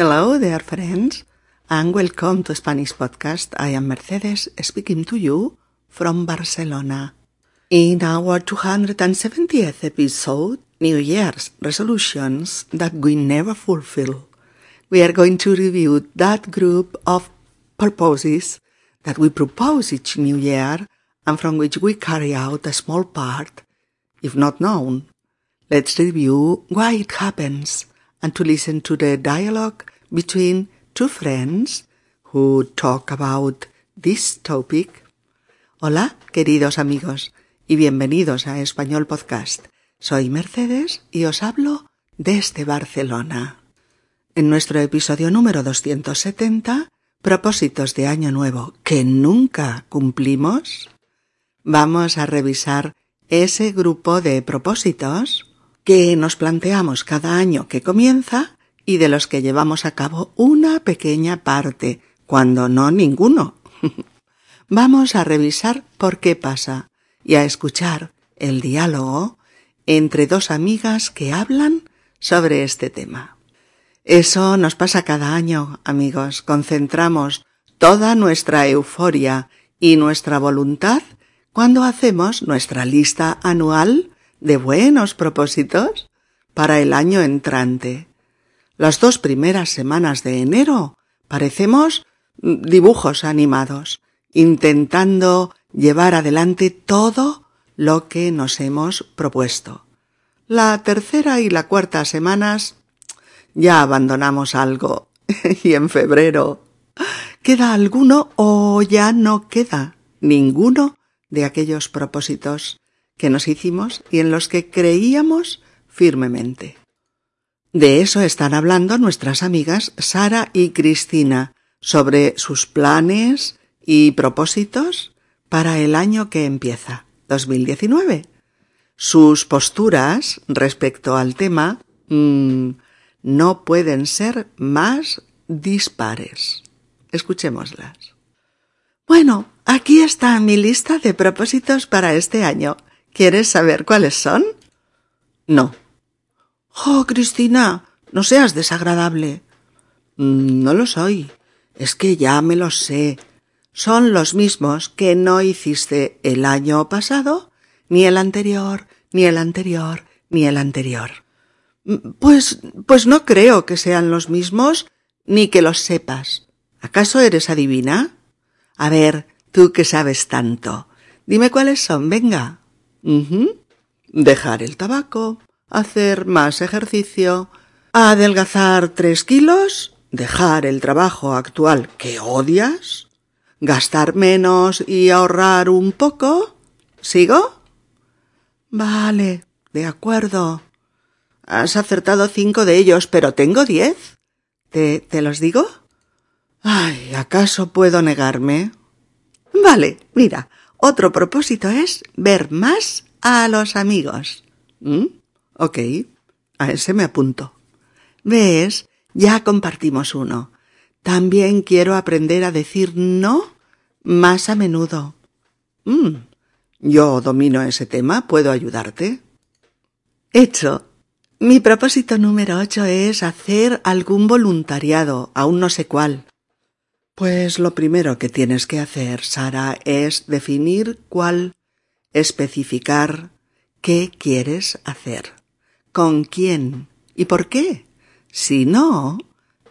Hello dear friends, and welcome to Spanish Podcast. I am Mercedes speaking to you from Barcelona. In our 270th episode, New Year's resolutions that we never fulfill, we are going to review that group of purposes that we propose each new year and from which we carry out a small part, if not known. Let's review why it happens and to listen to the dialogue between two friends who talk about this topic. Hola, queridos amigos, y bienvenidos a Español Podcast. Soy Mercedes y os hablo desde Barcelona. En nuestro episodio número 270, propósitos de Año Nuevo que nunca cumplimos, vamos a revisar ese grupo de propósitos que nos planteamos cada año que comienza y de los que llevamos a cabo una pequeña parte, cuando no ninguno. Vamos a revisar por qué pasa y a escuchar el diálogo entre dos amigas que hablan sobre este tema. Eso nos pasa cada año, amigos. Concentramos toda nuestra euforia y nuestra voluntad cuando hacemos nuestra lista anual de buenos propósitos para el año entrante. Las dos primeras semanas de enero parecemos dibujos animados, intentando llevar adelante todo lo que nos hemos propuesto. La tercera y la cuarta semanas ya abandonamos algo y en febrero queda alguno o ya no queda ninguno de aquellos propósitos que nos hicimos y en los que creíamos firmemente. De eso están hablando nuestras amigas Sara y Cristina sobre sus planes y propósitos para el año que empieza, 2019. Sus posturas respecto al tema mmm, no pueden ser más dispares. Escuchémoslas. Bueno, aquí está mi lista de propósitos para este año. ¿Quieres saber cuáles son? No. Oh, Cristina, no seas desagradable. Mm, no lo soy. Es que ya me lo sé. Son los mismos que no hiciste el año pasado, ni el anterior, ni el anterior, ni el anterior. Mm, pues, pues no creo que sean los mismos, ni que los sepas. ¿Acaso eres adivina? A ver, tú que sabes tanto. Dime cuáles son, venga. Dejar el tabaco, hacer más ejercicio, adelgazar tres kilos, dejar el trabajo actual que odias, gastar menos y ahorrar un poco. ¿Sigo? Vale, de acuerdo. Has acertado cinco de ellos, pero tengo diez. ¿Te, te los digo? Ay, ¿acaso puedo negarme? Vale, mira, otro propósito es ver más a los amigos. ¿Mm? Ok, a ese me apunto. ¿Ves? Ya compartimos uno. También quiero aprender a decir no más a menudo. Mm, yo domino ese tema, ¿puedo ayudarte? Hecho. Mi propósito número ocho es hacer algún voluntariado, aún no sé cuál. Pues lo primero que tienes que hacer, Sara, es definir cuál, especificar qué quieres hacer, con quién y por qué. Si no,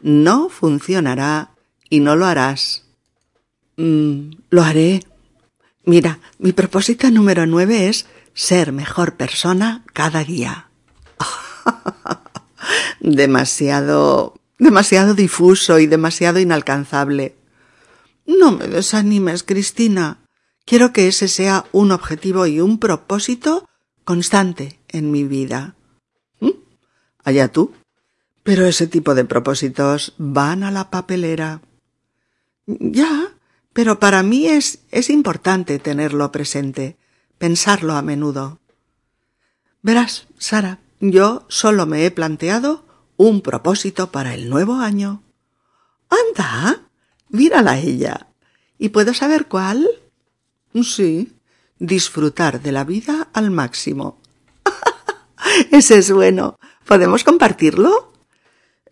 no funcionará y no lo harás. Mm, lo haré. Mira, mi propósito número nueve es ser mejor persona cada día. demasiado, demasiado difuso y demasiado inalcanzable. No me desanimes, Cristina. Quiero que ese sea un objetivo y un propósito constante en mi vida. ¿Mm? Allá tú. Pero ese tipo de propósitos van a la papelera. Ya, pero para mí es, es importante tenerlo presente, pensarlo a menudo. Verás, Sara, yo solo me he planteado un propósito para el nuevo año. Anda, Mírala ella. ¿Y puedo saber cuál? Sí, disfrutar de la vida al máximo. Ese es bueno. ¿Podemos compartirlo?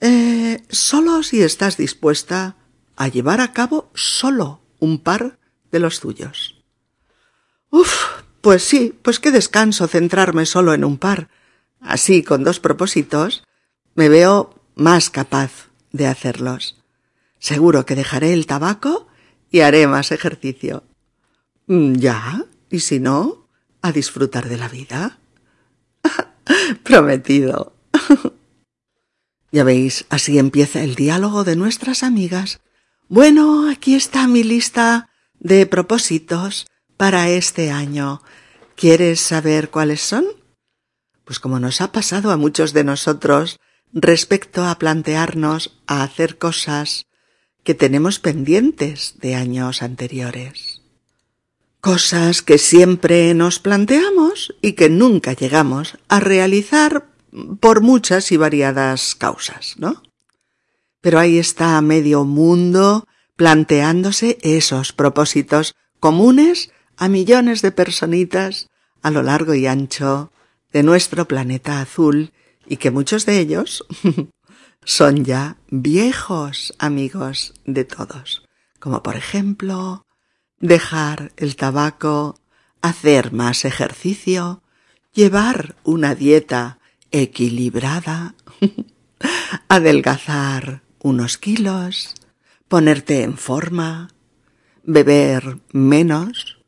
Eh, solo si estás dispuesta a llevar a cabo solo un par de los tuyos. Uf, pues sí, pues qué descanso centrarme solo en un par. Así, con dos propósitos, me veo más capaz de hacerlos. Seguro que dejaré el tabaco y haré más ejercicio. Mm, ya, y si no, a disfrutar de la vida. Prometido. ya veis, así empieza el diálogo de nuestras amigas. Bueno, aquí está mi lista de propósitos para este año. ¿Quieres saber cuáles son? Pues como nos ha pasado a muchos de nosotros respecto a plantearnos a hacer cosas que tenemos pendientes de años anteriores. Cosas que siempre nos planteamos y que nunca llegamos a realizar por muchas y variadas causas, ¿no? Pero ahí está medio mundo planteándose esos propósitos comunes a millones de personitas a lo largo y ancho de nuestro planeta azul y que muchos de ellos son ya viejos amigos de todos, como por ejemplo dejar el tabaco, hacer más ejercicio, llevar una dieta equilibrada, adelgazar unos kilos, ponerte en forma, beber menos,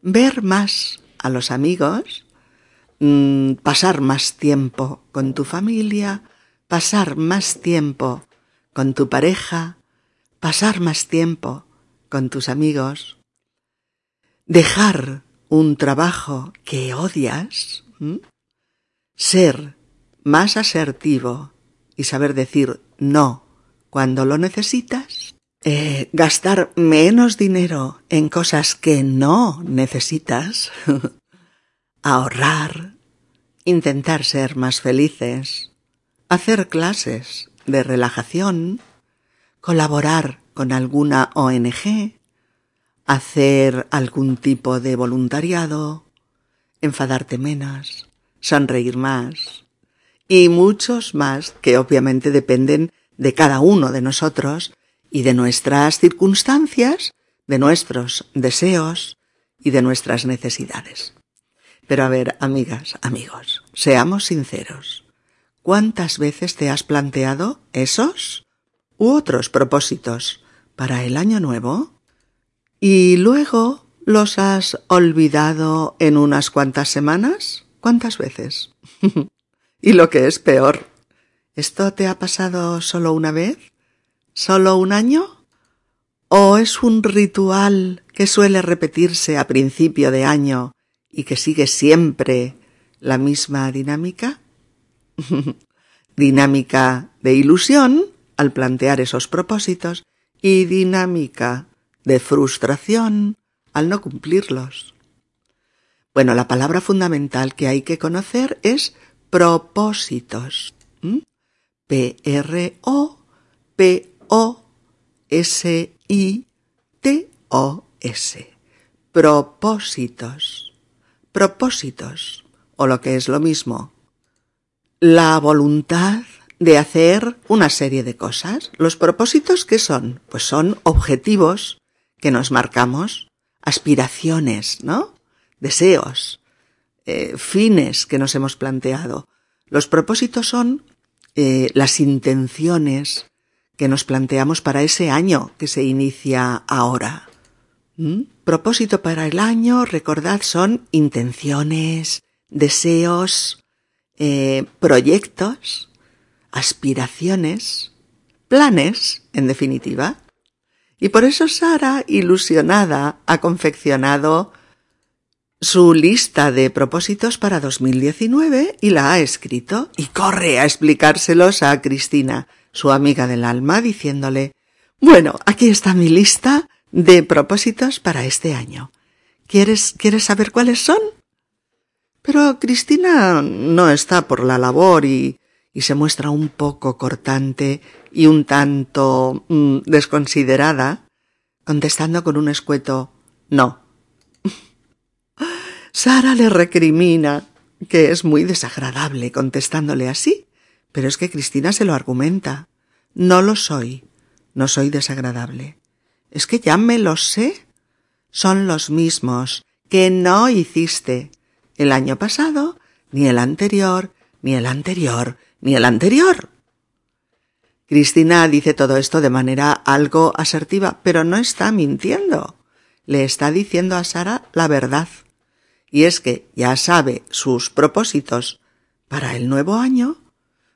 ver más a los amigos, mm, pasar más tiempo con tu familia, pasar más tiempo con tu pareja, pasar más tiempo con tus amigos, dejar un trabajo que odias, ser más asertivo y saber decir no cuando lo necesitas, eh, gastar menos dinero en cosas que no necesitas, ahorrar, intentar ser más felices, hacer clases de relajación, colaborar con alguna ONG, hacer algún tipo de voluntariado, enfadarte menos, sonreír más y muchos más que obviamente dependen de cada uno de nosotros y de nuestras circunstancias, de nuestros deseos y de nuestras necesidades. Pero a ver, amigas, amigos, seamos sinceros. ¿Cuántas veces te has planteado esos u otros propósitos para el año nuevo? ¿Y luego los has olvidado en unas cuantas semanas? ¿Cuántas veces? y lo que es peor, ¿esto te ha pasado solo una vez? ¿Solo un año? ¿O es un ritual que suele repetirse a principio de año y que sigue siempre la misma dinámica? dinámica de ilusión al plantear esos propósitos y dinámica de frustración al no cumplirlos. Bueno, la palabra fundamental que hay que conocer es propósitos. P-R-O-P-O-S-I-T-O-S. Propósitos. Propósitos. O lo que es lo mismo. La voluntad de hacer una serie de cosas. Los propósitos, ¿qué son? Pues son objetivos que nos marcamos, aspiraciones, ¿no? Deseos, eh, fines que nos hemos planteado. Los propósitos son eh, las intenciones que nos planteamos para ese año que se inicia ahora. ¿Mm? Propósito para el año, recordad, son intenciones, deseos, eh, proyectos, aspiraciones, planes, en definitiva. Y por eso Sara, ilusionada, ha confeccionado su lista de propósitos para 2019 y la ha escrito y corre a explicárselos a Cristina, su amiga del alma, diciéndole Bueno, aquí está mi lista de propósitos para este año. ¿Quieres, ¿Quieres saber cuáles son? Pero Cristina no está por la labor y, y se muestra un poco cortante y un tanto mm, desconsiderada, contestando con un escueto No. Sara le recrimina que es muy desagradable contestándole así, Pero es que Cristina se lo argumenta. No lo soy. No soy desagradable. Es que ya me lo sé. Son los mismos que no hiciste el año pasado, ni el anterior, ni el anterior, ni el anterior. Cristina dice todo esto de manera algo asertiva, pero no está mintiendo. Le está diciendo a Sara la verdad. Y es que ya sabe sus propósitos para el nuevo año,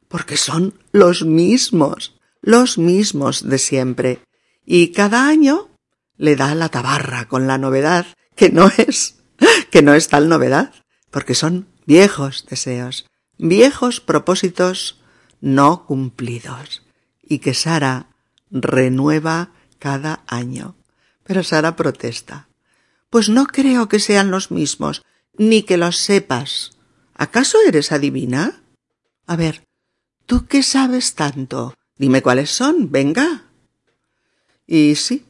porque son los mismos, los mismos de siempre. Y cada año le da la tabarra con la novedad, que no es, que no es tal novedad, porque son viejos deseos, viejos propósitos no cumplidos y que Sara renueva cada año. Pero Sara protesta. Pues no creo que sean los mismos, ni que los sepas. ¿Acaso eres adivina? A ver, ¿tú qué sabes tanto? Dime cuáles son, venga. Y sí,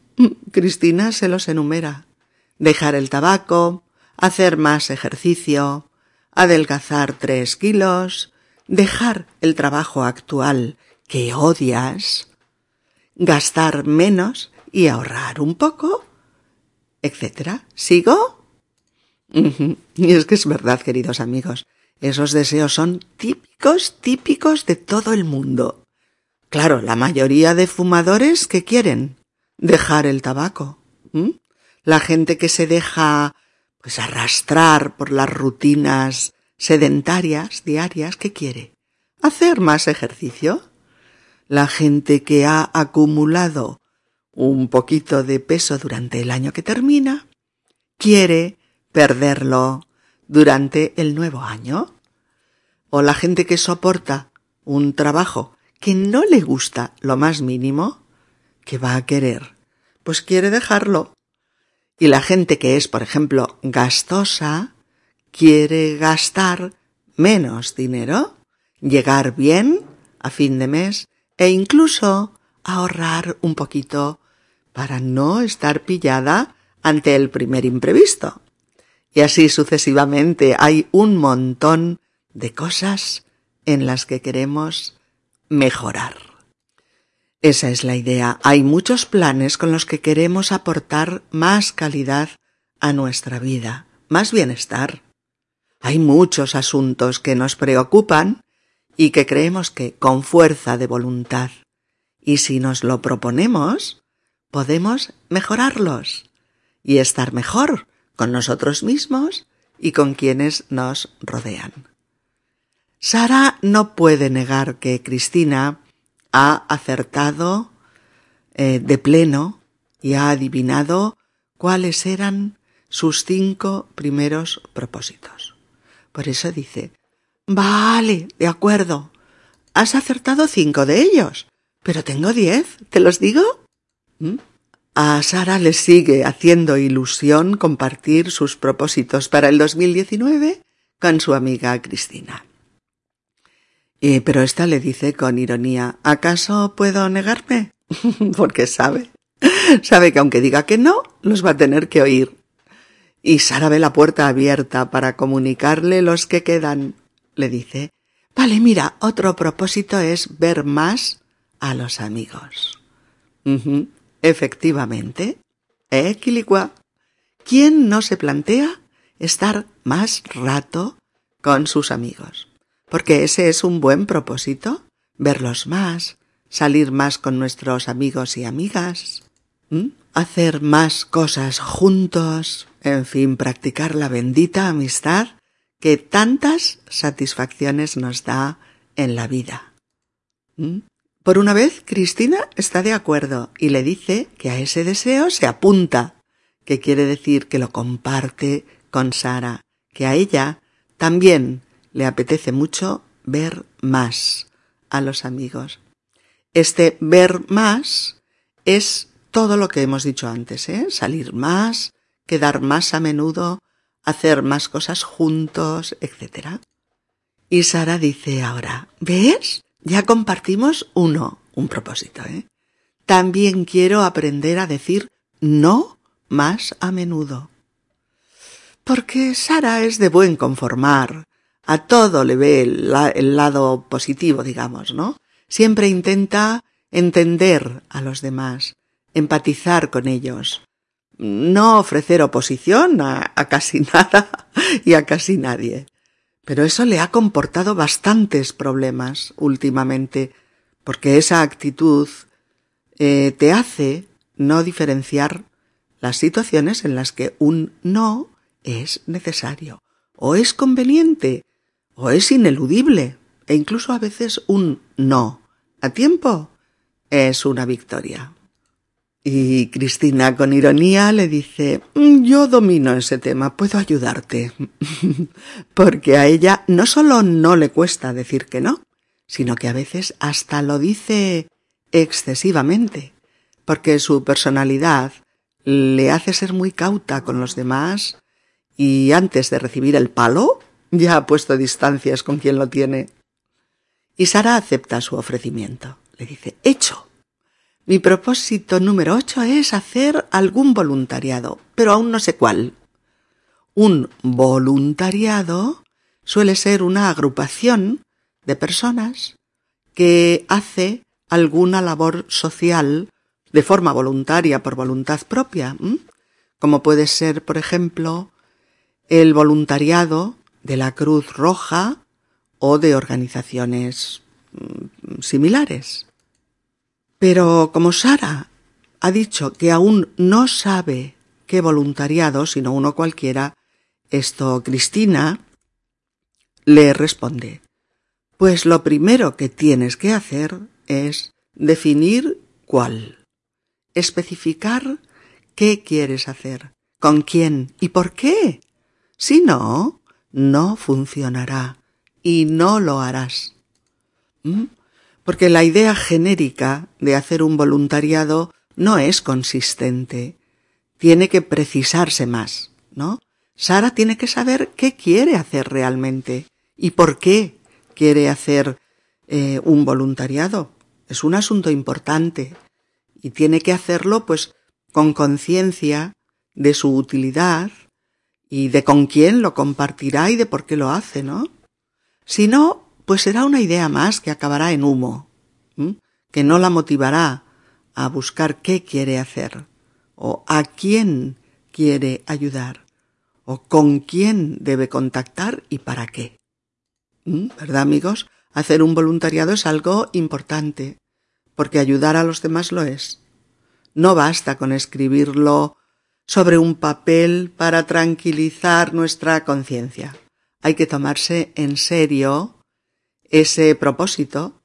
Cristina se los enumera. Dejar el tabaco, hacer más ejercicio, adelgazar tres kilos, dejar el trabajo actual que odias, gastar menos y ahorrar un poco, etcétera. ¿Sigo? Y es que es verdad, queridos amigos, esos deseos son típicos, típicos de todo el mundo. Claro, la mayoría de fumadores que quieren dejar el tabaco. La gente que se deja pues arrastrar por las rutinas sedentarias diarias que quiere hacer más ejercicio la gente que ha acumulado un poquito de peso durante el año que termina, quiere perderlo durante el nuevo año. O la gente que soporta un trabajo que no le gusta lo más mínimo, que va a querer, pues quiere dejarlo. Y la gente que es, por ejemplo, gastosa, quiere gastar menos dinero, llegar bien a fin de mes e incluso ahorrar un poquito para no estar pillada ante el primer imprevisto. Y así sucesivamente hay un montón de cosas en las que queremos mejorar. Esa es la idea. Hay muchos planes con los que queremos aportar más calidad a nuestra vida, más bienestar. Hay muchos asuntos que nos preocupan y que creemos que con fuerza de voluntad y si nos lo proponemos, podemos mejorarlos y estar mejor con nosotros mismos y con quienes nos rodean. Sara no puede negar que Cristina ha acertado eh, de pleno y ha adivinado cuáles eran sus cinco primeros propósitos. Por eso dice, Vale, de acuerdo. Has acertado cinco de ellos, pero tengo diez, ¿te los digo? ¿Mm? A Sara le sigue haciendo ilusión compartir sus propósitos para el 2019 con su amiga Cristina. Pero ésta le dice con ironía, ¿acaso puedo negarme? Porque sabe, sabe que aunque diga que no, los va a tener que oír. Y Sara ve la puerta abierta para comunicarle los que quedan le dice, vale, mira, otro propósito es ver más a los amigos. Efectivamente. ¿Eh, ¿Quién no se plantea estar más rato con sus amigos? Porque ese es un buen propósito, verlos más, salir más con nuestros amigos y amigas, hacer más cosas juntos, en fin, practicar la bendita amistad que tantas satisfacciones nos da en la vida. Por una vez, Cristina está de acuerdo y le dice que a ese deseo se apunta, que quiere decir que lo comparte con Sara, que a ella también le apetece mucho ver más a los amigos. Este ver más es todo lo que hemos dicho antes, ¿eh? Salir más, quedar más a menudo, hacer más cosas juntos, etc. Y Sara dice ahora, ¿ves? Ya compartimos uno, un propósito, ¿eh? También quiero aprender a decir no más a menudo. Porque Sara es de buen conformar. A todo le ve el, lado positivo, digamos, ¿no? Siempre intenta entender a los demás, empatizar con ellos, no ofrecer oposición a, a, casi nada y a casi nadie. Pero eso le ha comportado bastantes problemas últimamente, porque esa actitud eh, te hace no diferenciar las situaciones en las que un no es necesario, o es conveniente, o es ineludible, e incluso a veces un no a tiempo es una victoria. Y Cristina con ironía le dice, mm, yo domino ese tema, puedo ayudarte. Porque a ella no solo no le cuesta decir que no, sino que a veces hasta lo dice excesivamente, porque su personalidad le hace ser muy cauta con los demás y antes de recibir el palo ya ha puesto distancias con quien lo tiene. Y Sara acepta su ofrecimiento. Le dice, hecho. Mi propósito número ocho es hacer algún voluntariado, pero aún no sé cuál. Un voluntariado suele ser una agrupación de personas que hace alguna labor social de forma voluntaria por voluntad propia, como puede ser, por ejemplo, el voluntariado de la Cruz Roja o de organizaciones mm, similares. Pero como Sara ha dicho que aún no sabe qué voluntariado, sino uno cualquiera, esto Cristina le responde, pues lo primero que tienes que hacer es definir cuál, especificar qué quieres hacer, con quién y por qué. Si no, no funcionará y no lo harás. ¿Mm? porque la idea genérica de hacer un voluntariado no es consistente. Tiene que precisarse más, ¿no? Sara tiene que saber qué quiere hacer realmente y por qué quiere hacer eh, un voluntariado. Es un asunto importante y tiene que hacerlo pues con conciencia de su utilidad y de con quién lo compartirá y de por qué lo hace, ¿no? Si no, pues será una idea más que acabará en humo, que no la motivará a buscar qué quiere hacer, o a quién quiere ayudar, o con quién debe contactar y para qué. ¿Verdad, amigos? Hacer un voluntariado es algo importante, porque ayudar a los demás lo es. No basta con escribirlo sobre un papel para tranquilizar nuestra conciencia. Hay que tomarse en serio ese propósito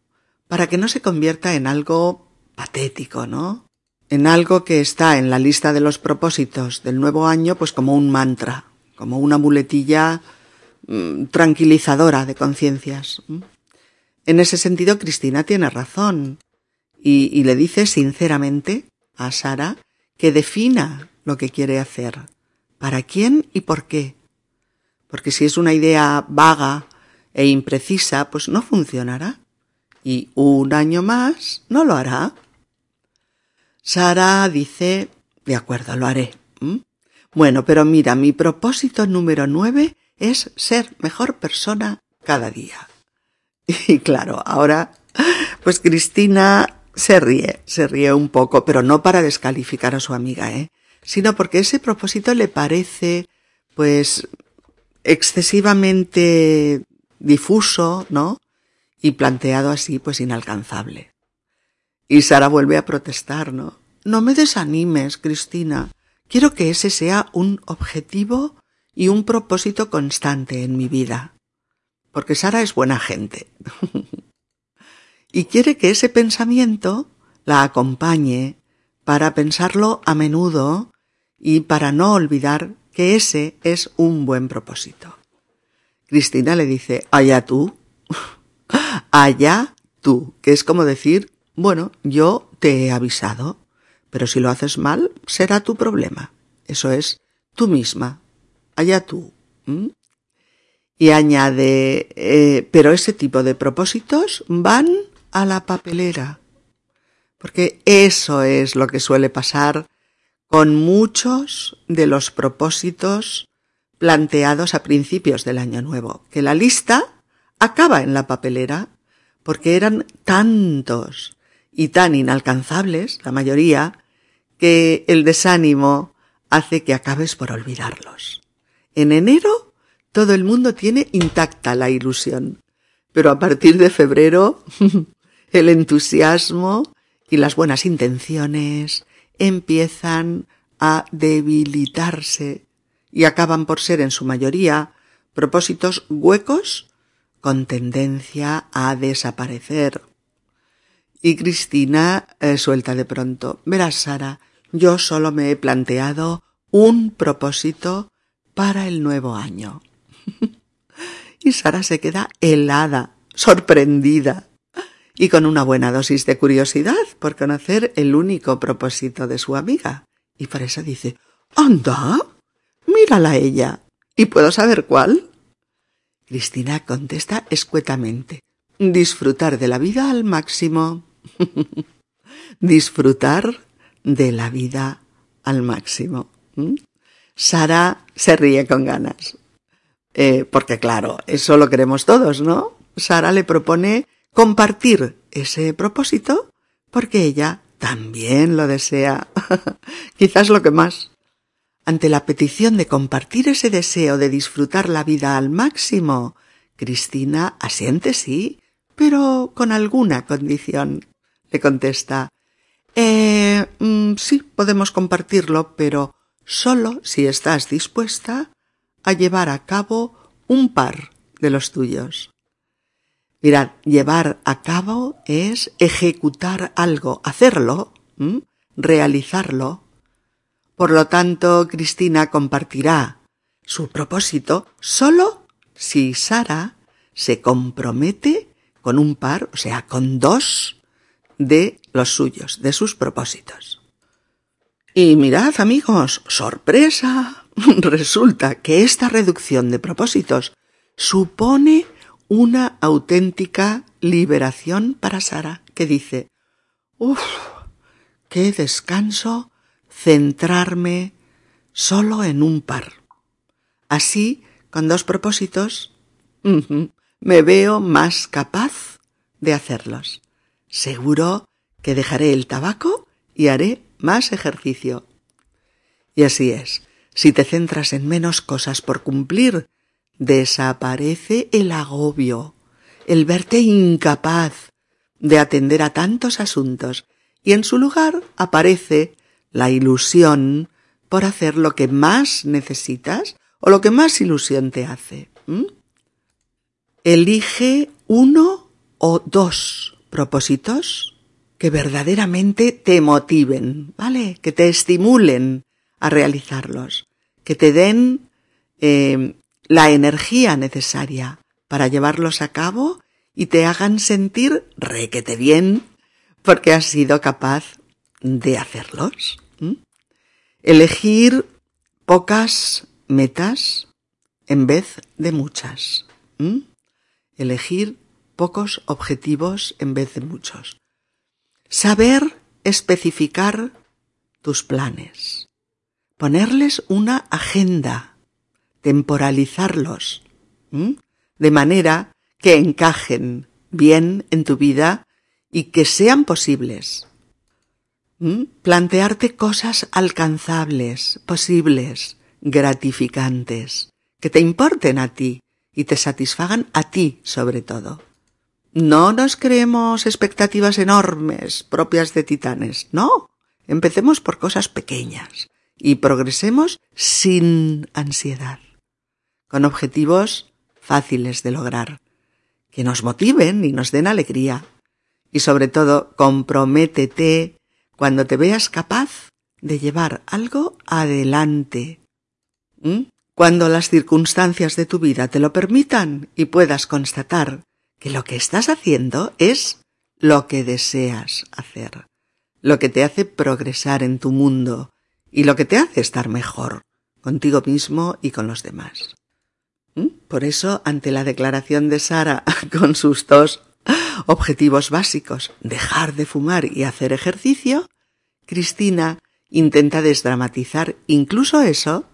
para que no se convierta en algo patético, ¿no? En algo que está en la lista de los propósitos del nuevo año, pues como un mantra, como una muletilla mm, tranquilizadora de conciencias. En ese sentido, Cristina tiene razón y, y le dice sinceramente a Sara que defina lo que quiere hacer, para quién y por qué. Porque si es una idea vaga, e imprecisa, pues no funcionará. Y un año más no lo hará. Sara dice, de acuerdo, lo haré. Bueno, pero mira, mi propósito número nueve es ser mejor persona cada día. Y claro, ahora, pues Cristina se ríe, se ríe un poco, pero no para descalificar a su amiga, ¿eh? Sino porque ese propósito le parece, pues, excesivamente difuso, ¿no? Y planteado así, pues inalcanzable. Y Sara vuelve a protestar, ¿no? No me desanimes, Cristina. Quiero que ese sea un objetivo y un propósito constante en mi vida. Porque Sara es buena gente. y quiere que ese pensamiento la acompañe para pensarlo a menudo y para no olvidar que ese es un buen propósito. Cristina le dice, allá tú, allá tú, que es como decir, bueno, yo te he avisado, pero si lo haces mal, será tu problema. Eso es tú misma, allá tú. Y añade, eh, pero ese tipo de propósitos van a la papelera. Porque eso es lo que suele pasar con muchos de los propósitos planteados a principios del año nuevo, que la lista acaba en la papelera, porque eran tantos y tan inalcanzables, la mayoría, que el desánimo hace que acabes por olvidarlos. En enero todo el mundo tiene intacta la ilusión, pero a partir de febrero el entusiasmo y las buenas intenciones empiezan a debilitarse y acaban por ser en su mayoría propósitos huecos con tendencia a desaparecer. Y Cristina eh, suelta de pronto, verás Sara, yo solo me he planteado un propósito para el nuevo año. y Sara se queda helada, sorprendida y con una buena dosis de curiosidad por conocer el único propósito de su amiga. Y por eso dice, anda, mírala ella. ¿Y puedo saber cuál? Cristina contesta escuetamente, disfrutar de la vida al máximo. disfrutar de la vida al máximo. ¿Mm? Sara se ríe con ganas. Eh, porque claro, eso lo queremos todos, ¿no? Sara le propone compartir ese propósito porque ella también lo desea. Quizás lo que más. Ante la petición de compartir ese deseo de disfrutar la vida al máximo, Cristina asiente sí, pero con alguna condición. Le contesta Eh. Mm, sí, podemos compartirlo, pero solo si estás dispuesta a llevar a cabo un par de los tuyos. Mirad, llevar a cabo es ejecutar algo, hacerlo, realizarlo. Por lo tanto, Cristina compartirá su propósito solo si Sara se compromete con un par, o sea, con dos de los suyos, de sus propósitos. Y mirad, amigos, sorpresa. Resulta que esta reducción de propósitos supone una auténtica liberación para Sara, que dice, uff, qué descanso centrarme solo en un par. Así, con dos propósitos, me veo más capaz de hacerlos. Seguro que dejaré el tabaco y haré más ejercicio. Y así es, si te centras en menos cosas por cumplir, desaparece el agobio, el verte incapaz de atender a tantos asuntos, y en su lugar aparece la ilusión por hacer lo que más necesitas o lo que más ilusión te hace. Elige uno o dos propósitos que verdaderamente te motiven, ¿vale? Que te estimulen a realizarlos, que te den eh, la energía necesaria para llevarlos a cabo y te hagan sentir requete bien porque has sido capaz de hacerlos. Elegir pocas metas en vez de muchas. Elegir pocos objetivos en vez de muchos. Saber especificar tus planes. Ponerles una agenda temporalizarlos, de manera que encajen bien en tu vida y que sean posibles. Plantearte cosas alcanzables, posibles, gratificantes, que te importen a ti y te satisfagan a ti sobre todo. No nos creemos expectativas enormes propias de titanes, no. Empecemos por cosas pequeñas y progresemos sin ansiedad con objetivos fáciles de lograr, que nos motiven y nos den alegría. Y sobre todo, comprométete cuando te veas capaz de llevar algo adelante. Cuando las circunstancias de tu vida te lo permitan y puedas constatar que lo que estás haciendo es lo que deseas hacer, lo que te hace progresar en tu mundo y lo que te hace estar mejor contigo mismo y con los demás. ¿Mm? Por eso, ante la declaración de Sara con sus dos objetivos básicos, dejar de fumar y hacer ejercicio, Cristina intenta desdramatizar incluso eso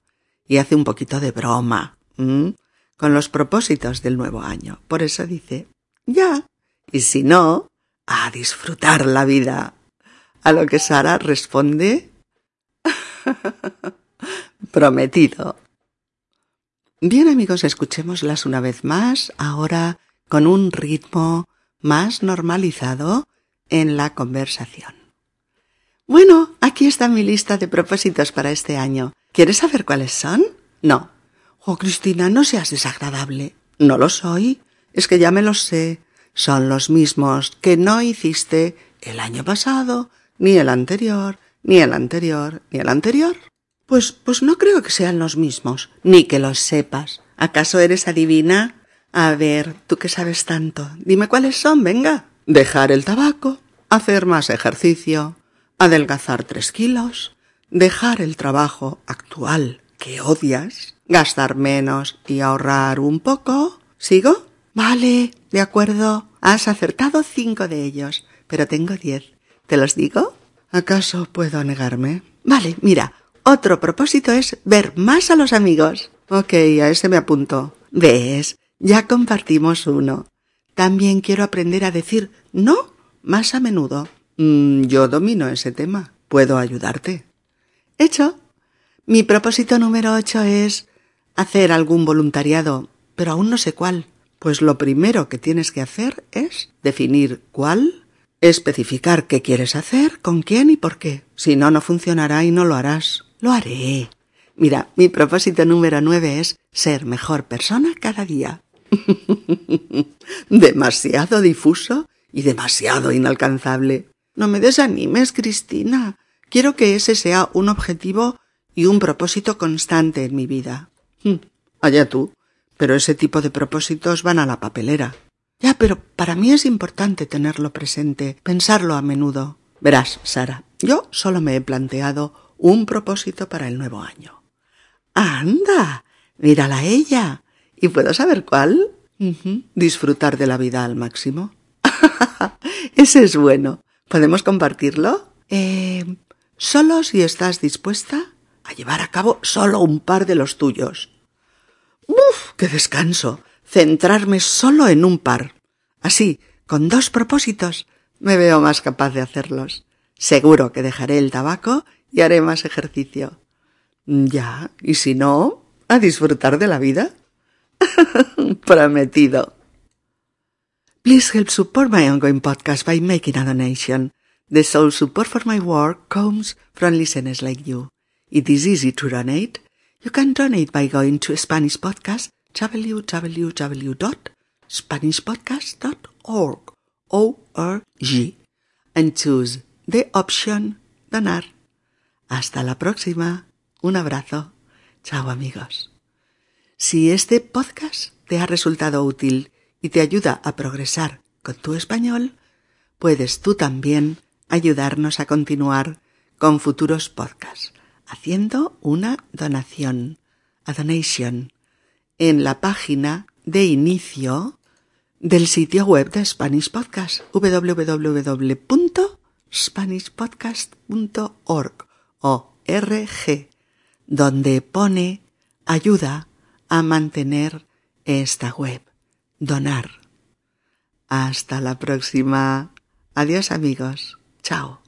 y hace un poquito de broma con los propósitos del nuevo año. Por eso dice, ya, y si no, a disfrutar la vida. A lo que Sara responde, prometido. Bien amigos, escuchémoslas una vez más, ahora con un ritmo más normalizado en la conversación. Bueno, aquí está mi lista de propósitos para este año. ¿Quieres saber cuáles son? No. Oh, Cristina, no seas desagradable. No lo soy. Es que ya me los sé. Son los mismos que no hiciste el año pasado, ni el anterior, ni el anterior, ni el anterior. Pues, pues no creo que sean los mismos, ni que los sepas. ¿Acaso eres adivina? A ver, tú que sabes tanto, dime cuáles son, venga. Dejar el tabaco, hacer más ejercicio, adelgazar tres kilos, dejar el trabajo actual que odias, gastar menos y ahorrar un poco. ¿Sigo? Vale, de acuerdo. Has acertado cinco de ellos, pero tengo diez. ¿Te los digo? ¿Acaso puedo negarme? Vale, mira, otro propósito es ver más a los amigos. Ok, a ese me apunto. ¿Ves? Ya compartimos uno. También quiero aprender a decir no más a menudo. Mm, yo domino ese tema. Puedo ayudarte. Hecho. Mi propósito número ocho es hacer algún voluntariado, pero aún no sé cuál. Pues lo primero que tienes que hacer es definir cuál, especificar qué quieres hacer, con quién y por qué. Si no, no funcionará y no lo harás. Lo haré. Mira, mi propósito número nueve es ser mejor persona cada día. demasiado difuso y demasiado inalcanzable. No me desanimes, Cristina. Quiero que ese sea un objetivo y un propósito constante en mi vida. Hmm, allá tú. Pero ese tipo de propósitos van a la papelera. Ya, pero para mí es importante tenerlo presente, pensarlo a menudo. Verás, Sara, yo solo me he planteado un propósito para el nuevo año. ¡Anda! Mírala ella. ¿Y puedo saber cuál? Disfrutar de la vida al máximo. Ese es bueno. ¿Podemos compartirlo? Eh, solo si estás dispuesta a llevar a cabo solo un par de los tuyos. ¡Uf! ¡Qué descanso! Centrarme solo en un par. Así, con dos propósitos, me veo más capaz de hacerlos. Seguro que dejaré el tabaco y haré más ejercicio. Ya, y si no, a disfrutar de la vida. Prometido. Please help support my ongoing podcast by making a donation. The sole support for my work comes from listeners like you. It is easy to donate. You can donate by going to Spanish Podcast www.spanishpodcast.org O-R-G and choose the option Donar. Hasta la próxima. Un abrazo. Chao amigos. Si este podcast te ha resultado útil y te ayuda a progresar con tu español, puedes tú también ayudarnos a continuar con futuros podcasts haciendo una donación, a donation, en la página de inicio del sitio web de Spanish Podcast, www.spanishpodcast.org o RG, donde pone ayuda a mantener esta web. Donar. Hasta la próxima. Adiós amigos. Chao.